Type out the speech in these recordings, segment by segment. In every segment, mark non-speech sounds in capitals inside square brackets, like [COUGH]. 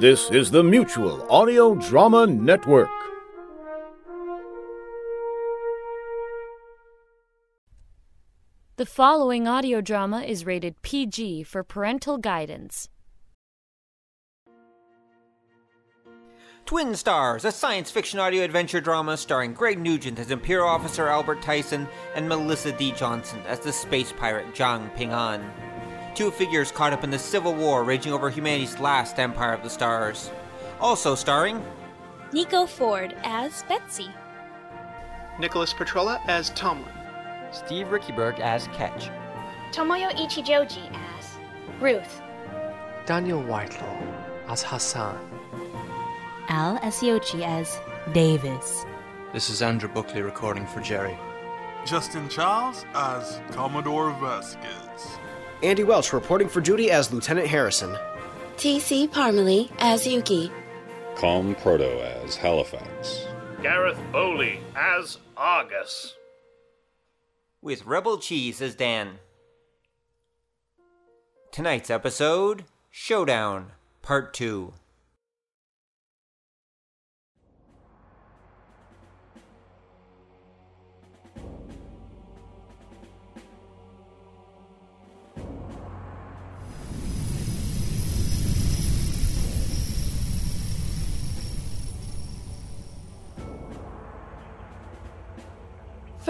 This is the Mutual Audio Drama Network. The following audio drama is rated PG for parental guidance. Twin Stars, a science fiction audio adventure drama starring Greg Nugent as Imperial Officer Albert Tyson and Melissa D. Johnson as the space pirate Zhang Ping'an. Two figures caught up in the civil war raging over humanity's last Empire of the Stars. Also starring Nico Ford as Betsy. Nicholas Petrella as Tomlin. Steve Rickyberg as Ketch. Tomoyo Ichijoji as Ruth. Daniel Whitelaw as Hassan. Al Esiochi as Davis. This is Andrew Buckley recording for Jerry. Justin Charles as Commodore Vasquez. Andy Welch reporting for duty as Lieutenant Harrison. T.C. Parmalee as Yuki. Calm Proto as Halifax. Gareth Bowley as Argus. With Rebel Cheese as Dan. Tonight's episode Showdown, Part 2.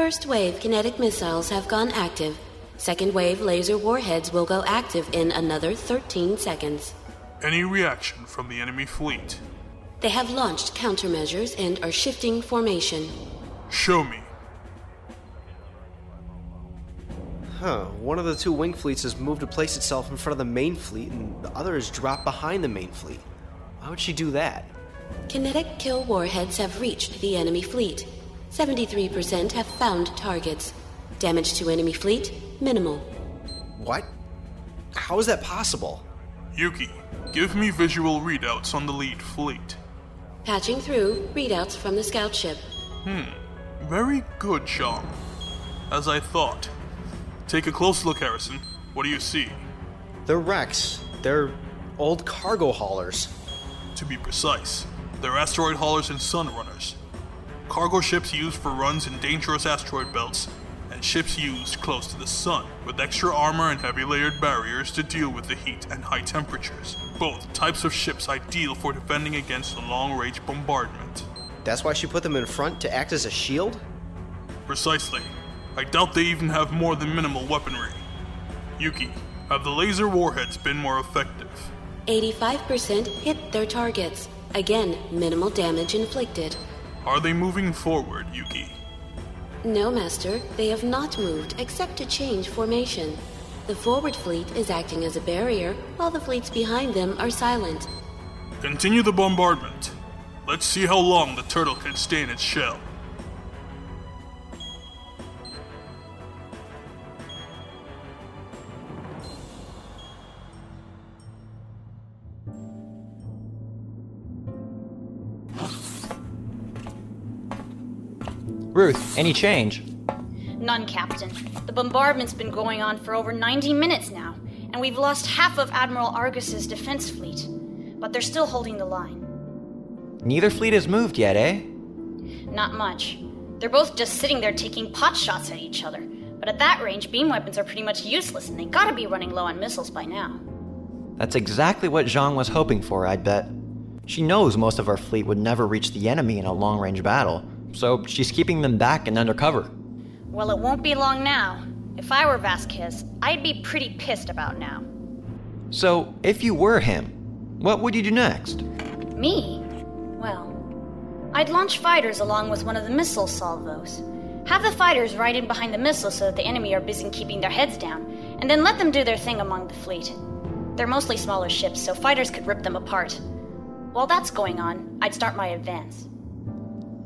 First wave kinetic missiles have gone active. Second wave laser warheads will go active in another 13 seconds. Any reaction from the enemy fleet? They have launched countermeasures and are shifting formation. Show me. Huh, one of the two wing fleets has moved to place itself in front of the main fleet, and the other has dropped behind the main fleet. Why would she do that? Kinetic kill warheads have reached the enemy fleet. 73% have found targets. Damage to enemy fleet, minimal. What? How is that possible? Yuki, give me visual readouts on the lead fleet. Patching through readouts from the scout ship. Hmm, very good, Sean. As I thought. Take a close look, Harrison. What do you see? They're wrecks. They're old cargo haulers. To be precise, they're asteroid haulers and sun runners. Cargo ships used for runs in dangerous asteroid belts, and ships used close to the sun, with extra armor and heavy layered barriers to deal with the heat and high temperatures. Both types of ships ideal for defending against a long range bombardment. That's why she put them in front to act as a shield? Precisely. I doubt they even have more than minimal weaponry. Yuki, have the laser warheads been more effective? 85% hit their targets. Again, minimal damage inflicted. Are they moving forward, Yuki? No, Master. They have not moved except to change formation. The forward fleet is acting as a barrier, while the fleets behind them are silent. Continue the bombardment. Let's see how long the turtle can stay in its shell. Ruth, any change? None, Captain. The bombardment's been going on for over 90 minutes now, and we've lost half of Admiral Argus's defense fleet. But they're still holding the line. Neither fleet has moved yet, eh? Not much. They're both just sitting there taking pot shots at each other. But at that range, beam weapons are pretty much useless, and they gotta be running low on missiles by now. That's exactly what Zhang was hoping for, I'd bet. She knows most of our fleet would never reach the enemy in a long range battle, so she's keeping them back and undercover. Well, it won't be long now. If I were Vasquez, I'd be pretty pissed about now. So, if you were him, what would you do next? Me? Well, I'd launch fighters along with one of the missile salvos. Have the fighters ride in behind the missiles so that the enemy are busy keeping their heads down, and then let them do their thing among the fleet. They're mostly smaller ships, so fighters could rip them apart. While that's going on, I'd start my advance.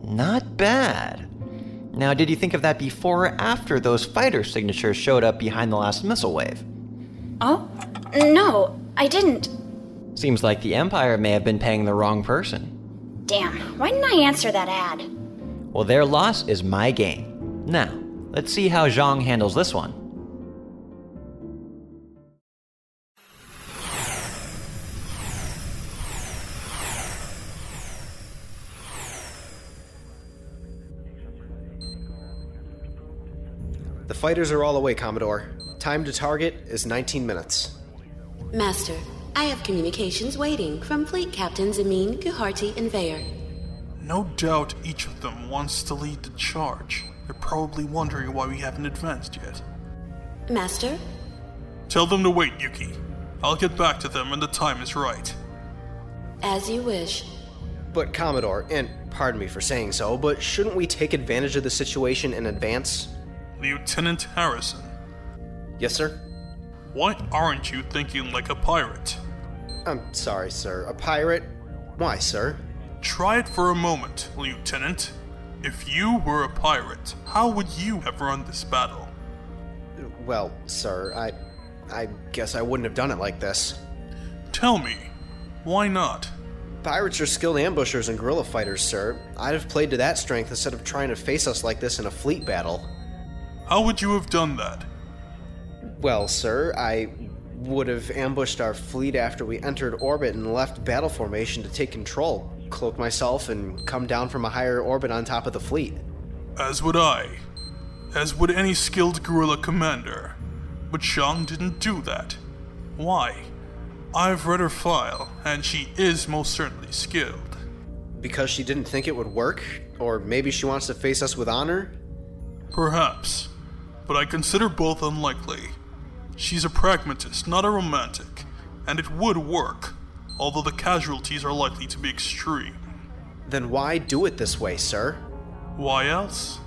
Not bad. Now, did you think of that before or after those fighter signatures showed up behind the last missile wave? Oh? No, I didn't. Seems like the Empire may have been paying the wrong person. Damn, why didn't I answer that ad? Well, their loss is my gain. Now, let's see how Zhang handles this one. Fighters are all away, Commodore. Time to target is 19 minutes. Master, I have communications waiting from Fleet Captains Amin, Guharti, and Vayer. No doubt each of them wants to lead the charge. They're probably wondering why we haven't advanced yet. Master? Tell them to wait, Yuki. I'll get back to them when the time is right. As you wish. But, Commodore, and pardon me for saying so, but shouldn't we take advantage of the situation in advance? Lieutenant Harrison. Yes, sir? Why aren't you thinking like a pirate? I'm sorry, sir. A pirate? Why, sir? Try it for a moment, Lieutenant. If you were a pirate, how would you have run this battle? Well, sir, I. I guess I wouldn't have done it like this. Tell me, why not? Pirates are skilled ambushers and guerrilla fighters, sir. I'd have played to that strength instead of trying to face us like this in a fleet battle. How would you have done that? Well, sir, I would have ambushed our fleet after we entered orbit and left battle formation to take control, cloak myself, and come down from a higher orbit on top of the fleet. As would I. As would any skilled guerrilla commander. But Zhang didn't do that. Why? I've read her file, and she is most certainly skilled. Because she didn't think it would work? Or maybe she wants to face us with honor? Perhaps. But I consider both unlikely. She's a pragmatist, not a romantic, and it would work, although the casualties are likely to be extreme. Then why do it this way, sir? Why else?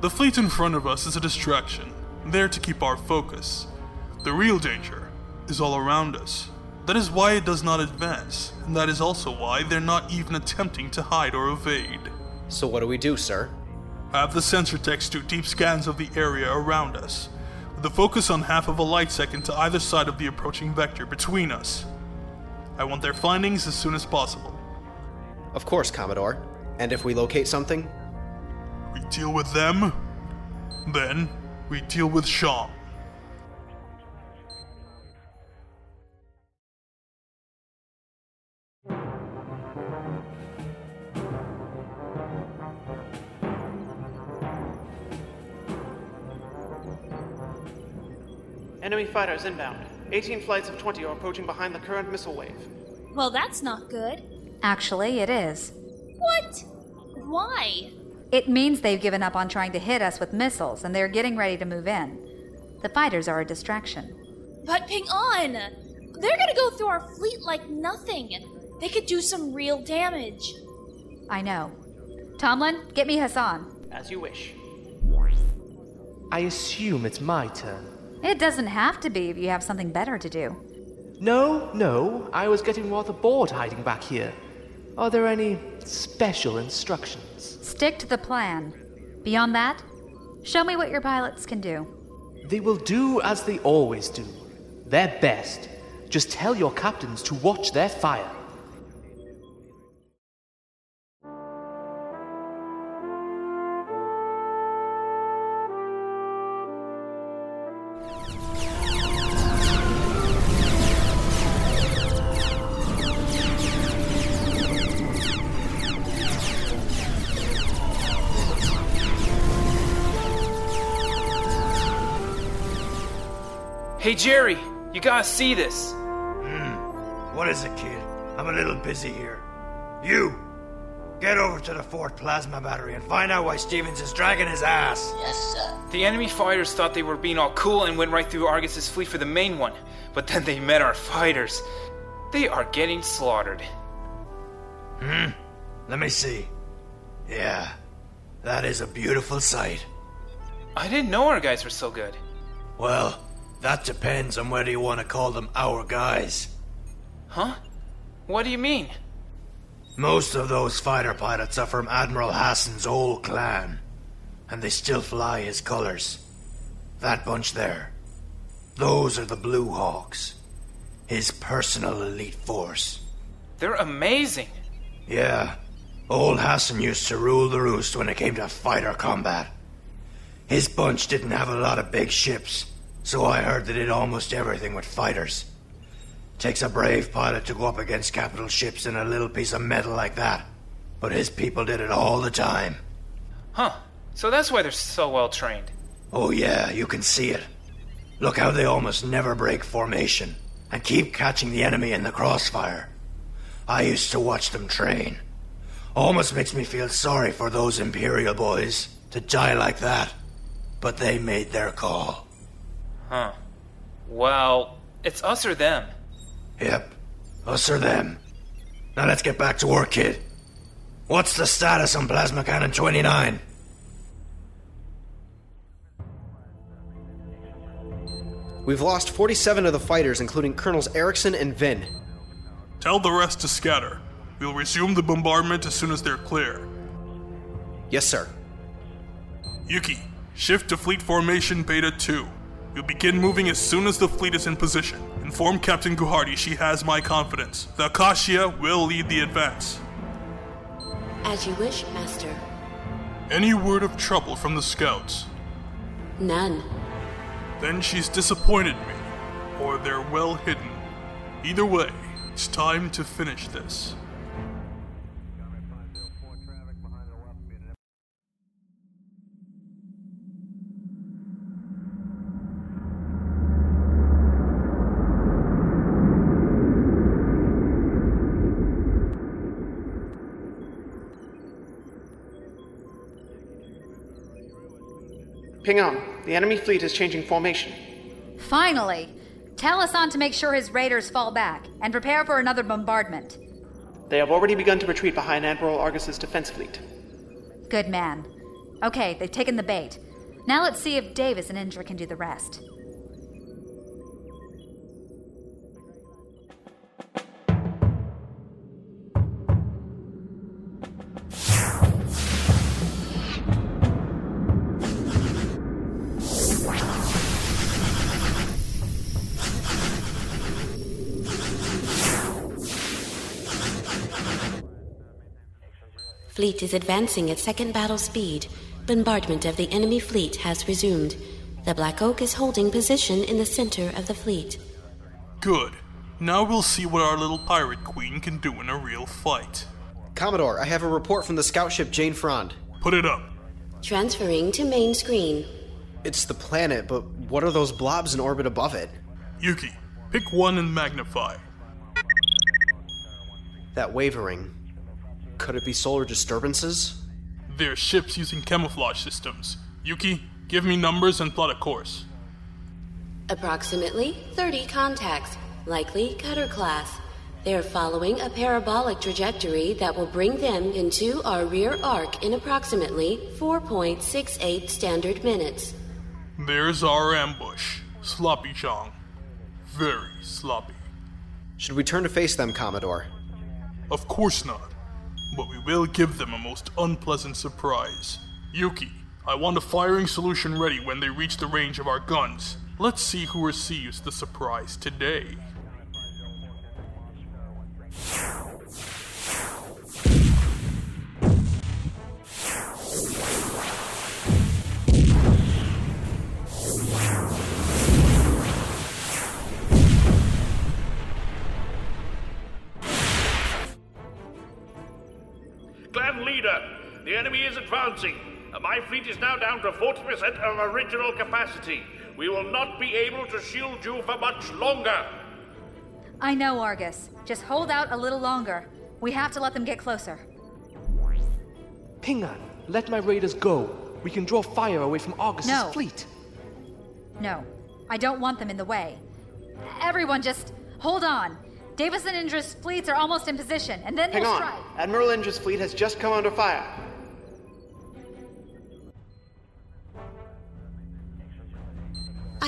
The fleet in front of us is a distraction, there to keep our focus. The real danger is all around us. That is why it does not advance, and that is also why they're not even attempting to hide or evade. So, what do we do, sir? Have the sensor techs do deep scans of the area around us, with a focus on half of a light second to either side of the approaching vector between us. I want their findings as soon as possible. Of course, Commodore. And if we locate something? We deal with them, then we deal with Zhang. Enemy fighters inbound. 18 flights of 20 are approaching behind the current missile wave. Well, that's not good. Actually, it is. What? Why? It means they've given up on trying to hit us with missiles and they're getting ready to move in. The fighters are a distraction. But Ping'an! They're gonna go through our fleet like nothing. They could do some real damage. I know. Tomlin, get me Hassan. As you wish. I assume it's my turn. It doesn't have to be if you have something better to do. No, no, I was getting rather bored hiding back here. Are there any special instructions? Stick to the plan. Beyond that, show me what your pilots can do. They will do as they always do. Their best. Just tell your captains to watch their fire. Hey, Jerry, you gotta see this. Hmm. What is it, kid? I'm a little busy here. You! Get over to the fourth plasma battery and find out why Stevens is dragging his ass. Yes, sir. The enemy fighters thought they were being all cool and went right through Argus's fleet for the main one. But then they met our fighters. They are getting slaughtered. Hmm? Let me see. Yeah, that is a beautiful sight. I didn't know our guys were so good. Well, that depends on whether you want to call them our guys. Huh? What do you mean? Most of those fighter pilots are from Admiral Hassan's old clan, and they still fly his colors. That bunch there, those are the Blue Hawks, his personal elite force. They're amazing. Yeah, old Hassan used to rule the roost when it came to fighter combat. His bunch didn't have a lot of big ships, so I heard they did almost everything with fighters. Takes a brave pilot to go up against capital ships in a little piece of metal like that. But his people did it all the time. Huh. So that's why they're so well trained. Oh, yeah, you can see it. Look how they almost never break formation and keep catching the enemy in the crossfire. I used to watch them train. Almost makes me feel sorry for those Imperial boys to die like that. But they made their call. Huh. Well, it's us or them. Yep, us or them. Now let's get back to work, kid. What's the status on Plasma Cannon 29? We've lost 47 of the fighters, including Colonels Erickson and Vin. Tell the rest to scatter. We'll resume the bombardment as soon as they're clear. Yes, sir. Yuki, shift to fleet formation Beta 2. We'll begin moving as soon as the fleet is in position. Inform Captain Guhardi she has my confidence. The Acacia will lead the advance. As you wish, Master. Any word of trouble from the scouts? None. Then she's disappointed me, or they're well hidden. Either way, it's time to finish this. Ping'an. The enemy fleet is changing formation. Finally! Tell Hassan to make sure his raiders fall back and prepare for another bombardment. They have already begun to retreat behind Admiral Argus's defense fleet. Good man. Okay, they've taken the bait. Now let's see if Davis and Indra can do the rest. Fleet is advancing at second battle speed. Bombardment of the enemy fleet has resumed. The Black Oak is holding position in the center of the fleet. Good. Now we'll see what our little pirate queen can do in a real fight. Commodore, I have a report from the scout ship Jane Frond. Put it up. Transferring to main screen. It's the planet, but what are those blobs in orbit above it? Yuki, pick one and magnify. That wavering. Could it be solar disturbances? They're ships using camouflage systems. Yuki, give me numbers and plot a course. Approximately 30 contacts, likely cutter class. They're following a parabolic trajectory that will bring them into our rear arc in approximately 4.68 standard minutes. There's our ambush. Sloppy Zhang. Very sloppy. Should we turn to face them, Commodore? Of course not. But we will give them a most unpleasant surprise. Yuki, I want a firing solution ready when they reach the range of our guns. Let's see who receives the surprise today. Enemy is advancing. Uh, my fleet is now down to 40% of original capacity. We will not be able to shield you for much longer. I know, Argus. Just hold out a little longer. We have to let them get closer. Ping'an, let my raiders go. We can draw fire away from Argus's No. fleet. No, I don't want them in the way. Everyone just hold on. Davis and Indra's fleets are almost in position, and then Hang we'll on. strike. Admiral Indra's fleet has just come under fire.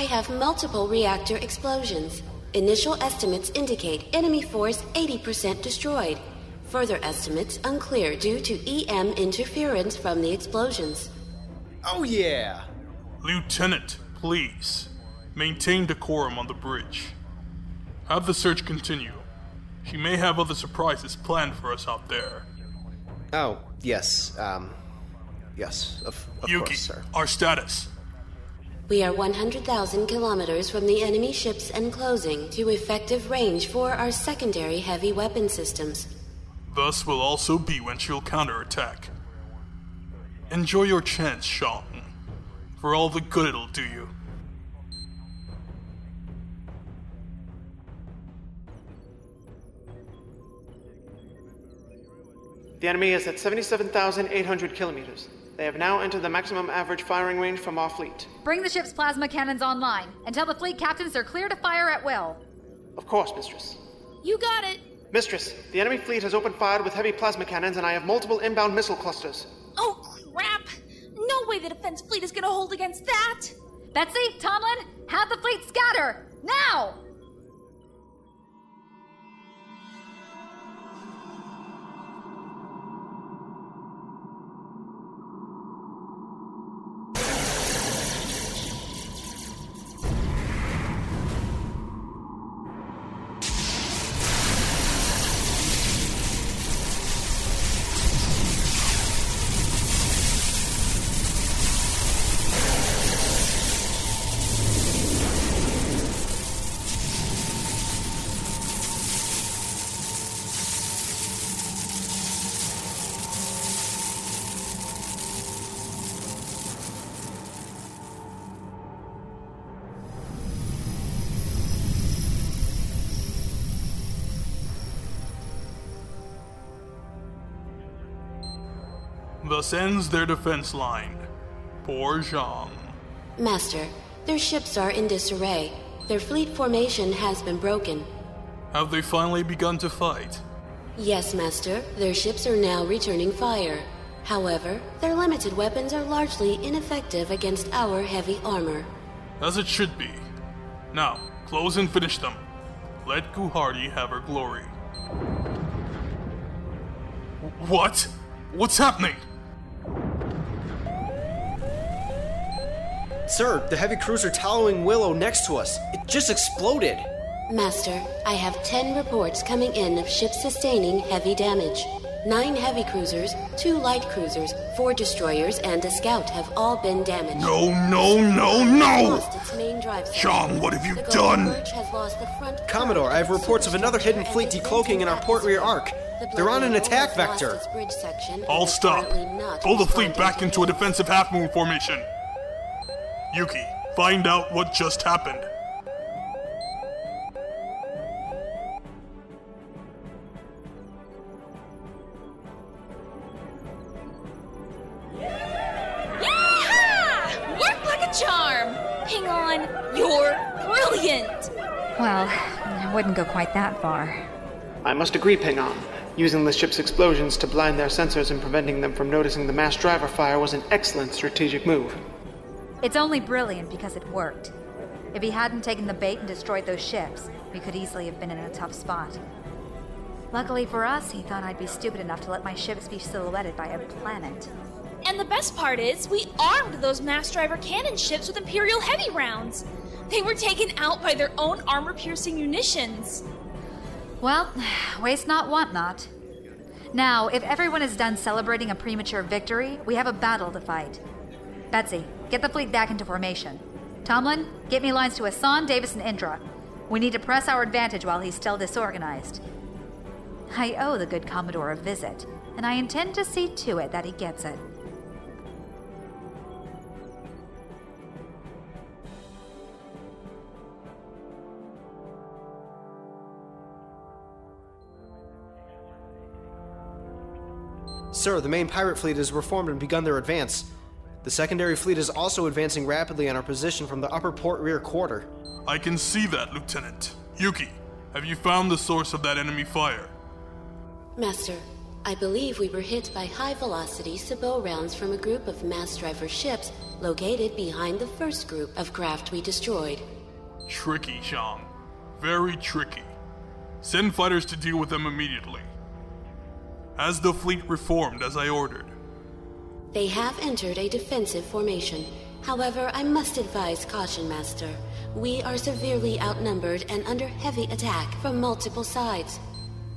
Have multiple reactor explosions. Initial estimates indicate enemy force 80% destroyed. Further estimates unclear due to EM interference from the explosions. Oh, yeah! Lieutenant, please. Maintain decorum on the bridge. Have the search continue. She may have other surprises planned for us out there. Oh, yes, um. Yes, of, of Yuki, course, sir. our status. We are 100,000 kilometers from the enemy ships and closing to effective range for our secondary heavy weapon systems. Thus will also be when she'll counterattack. Enjoy your chance, Sean. for all the good it'll do you. The enemy is at 77,800 kilometers. They have now entered the maximum average firing range from our fleet. Bring the ship's plasma cannons online and tell the fleet captains they're clear to fire at will. Of course, Mistress. You got it. Mistress, the enemy fleet has opened fire with heavy plasma cannons, and I have multiple inbound missile clusters. Oh, crap! No way the defense fleet is gonna hold against that! Betsy, Tomlin, have the fleet scatter! Now! Thus ends their defense line. Poor Zhang. Master, their ships are in disarray. Their fleet formation has been broken. Have they finally begun to fight? Yes, Master, their ships are now returning fire. However, their limited weapons are largely ineffective against our heavy armor. As it should be. Now, close and finish them. Let Guhardi have her glory. What? What's happening? Sir, the heavy cruiser Tallowing Willow next to us. It just exploded. Master, I have 10 reports coming in of ships sustaining heavy damage. Nine heavy cruisers, two light cruisers, four destroyers, and a scout have all been damaged. No, no, no, no! Lost its main drive Sean, what have you the done? Has lost the front Commodore, I have reports of another hidden fleet decloaking in our port rear arc. They're on an attack vector. bridge section. and I'll stop. currently Pull the fleet back into a defensive half moon formation. Yuki, find out what just happened. Yeehaw! Work like a charm! Hang on, you're brilliant! Well, I wouldn't go quite that far. I must agree, Ping'an. Using the ship's explosions to blind their sensors and preventing them from noticing the mass driver fire was an excellent strategic move. It's only brilliant because it worked. If he hadn't taken the bait and destroyed those ships, we could easily have been in a tough spot. Luckily for us, he thought I'd be stupid enough to let my ships be silhouetted by a planet. And the best part is, we armed those mass driver cannon ships with Imperial heavy rounds. They were taken out by their own armor piercing munitions. Well, [SIGHS] waste not, want not. Now, if everyone is done celebrating a premature victory, we have a battle to fight. Betsy, get the fleet back into formation. Tomlin, get me lines to Hassan, Davis, and Indra. We need to press our advantage while he's still disorganized. I owe the good Commodore a visit, and I intend to see to it that he gets it. Sir, the main pirate fleet has reformed and begun their advance. The secondary fleet is also advancing rapidly on our position from the upper port rear quarter. I can see that, Lieutenant. Yuki, have you found the source of that enemy fire? Master, I believe we were hit by high velocity Sabot rounds from a group of mass driver ships located behind the first group of craft we destroyed. Tricky, Zhang. Very tricky. Send fighters to deal with them immediately. Has the fleet reformed as I ordered? They have entered a defensive formation. However, I must advise caution, Master. We are severely outnumbered and under heavy attack from multiple sides.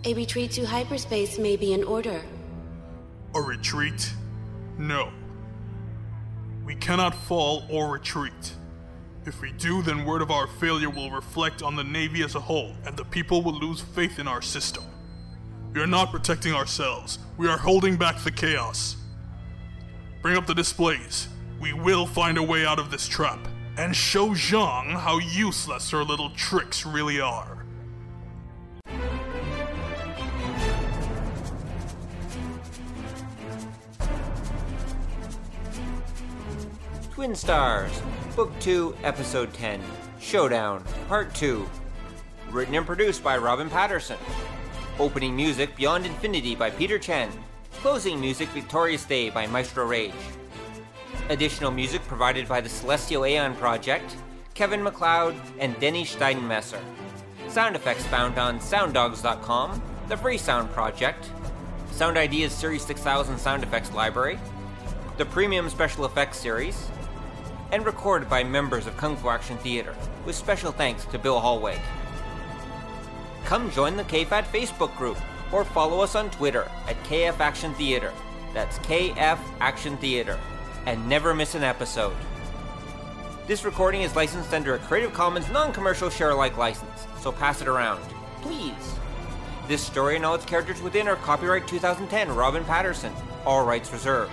A retreat to hyperspace may be in order. A retreat? No. We cannot fall or retreat. If we do, then word of our failure will reflect on the Navy as a whole, and the people will lose faith in our system. We are not protecting ourselves, we are holding back the chaos. Bring up the displays. we will find a way out of this trap and show Zhang how useless her little tricks really are. Twin Stars, Book 2, Episode 10 Showdown, Part 2. Written and produced by Robin Patterson. Opening music Beyond Infinity by Peter Chen. Closing music Victorious Day by Maestro Rage. Additional music provided by the Celestial Aeon Project, Kevin MacLeod, and Denny Steinmesser. Sound effects found on sounddogs.com, the Free Sound Project, Sound Ideas Series 6000 Sound Effects Library, the Premium Special Effects Series, and recorded by members of Kung Fu Action Theater, with special thanks to Bill Hallway. Come join the KFAT Facebook group or follow us on Twitter at KF Action Theater. That's KF Action Theater. And never miss an episode. This recording is licensed under a Creative Commons non commercial share alike license, so pass it around. Please. This story and all its characters within are copyright 2010 Robin Patterson, all rights reserved.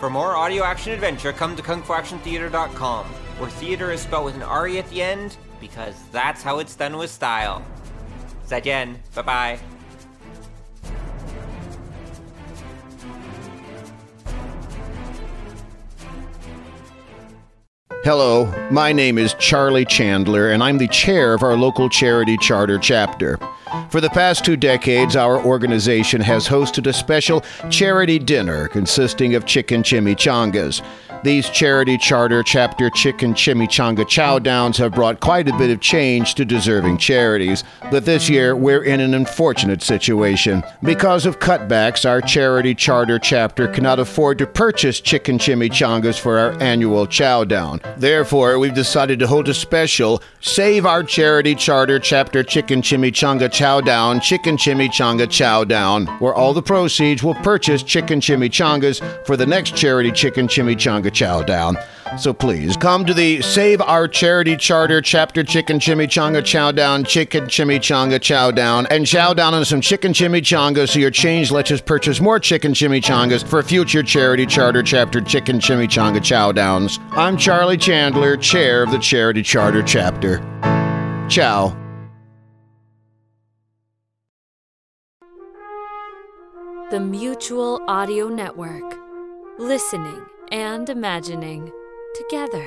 For more audio action adventure, come to kungfuactiontheater.com, where theater is spelled with an R at the end, because that's how it's done with style. 再见, bye bye. Hello, my name is Charlie Chandler, and I'm the chair of our local charity charter chapter. For the past two decades, our organization has hosted a special charity dinner consisting of chicken chimichangas. These charity charter chapter chicken chimichanga chow downs have brought quite a bit of change to deserving charities. But this year, we're in an unfortunate situation. Because of cutbacks, our charity charter chapter cannot afford to purchase chicken chimichangas for our annual chow down. Therefore, we've decided to hold a special Save Our Charity Charter Chapter Chicken Chimichanga Chow Down, Chicken Chimichanga Chow Down, where all the proceeds will purchase chicken chimichangas for the next charity chicken chimichanga chow down. So please come to the Save Our Charity Charter Chapter Chicken Chimichanga Chow Down, Chicken Chimichanga Chow Down, and chow down on some chicken chimichanga so your change lets us purchase more chicken chimichangas for future Charity Charter Chapter Chicken Chimichanga Chow Downs. I'm Charlie Chandler, Chair of the Charity Charter Chapter. Ciao. The Mutual Audio Network. Listening and imagining together.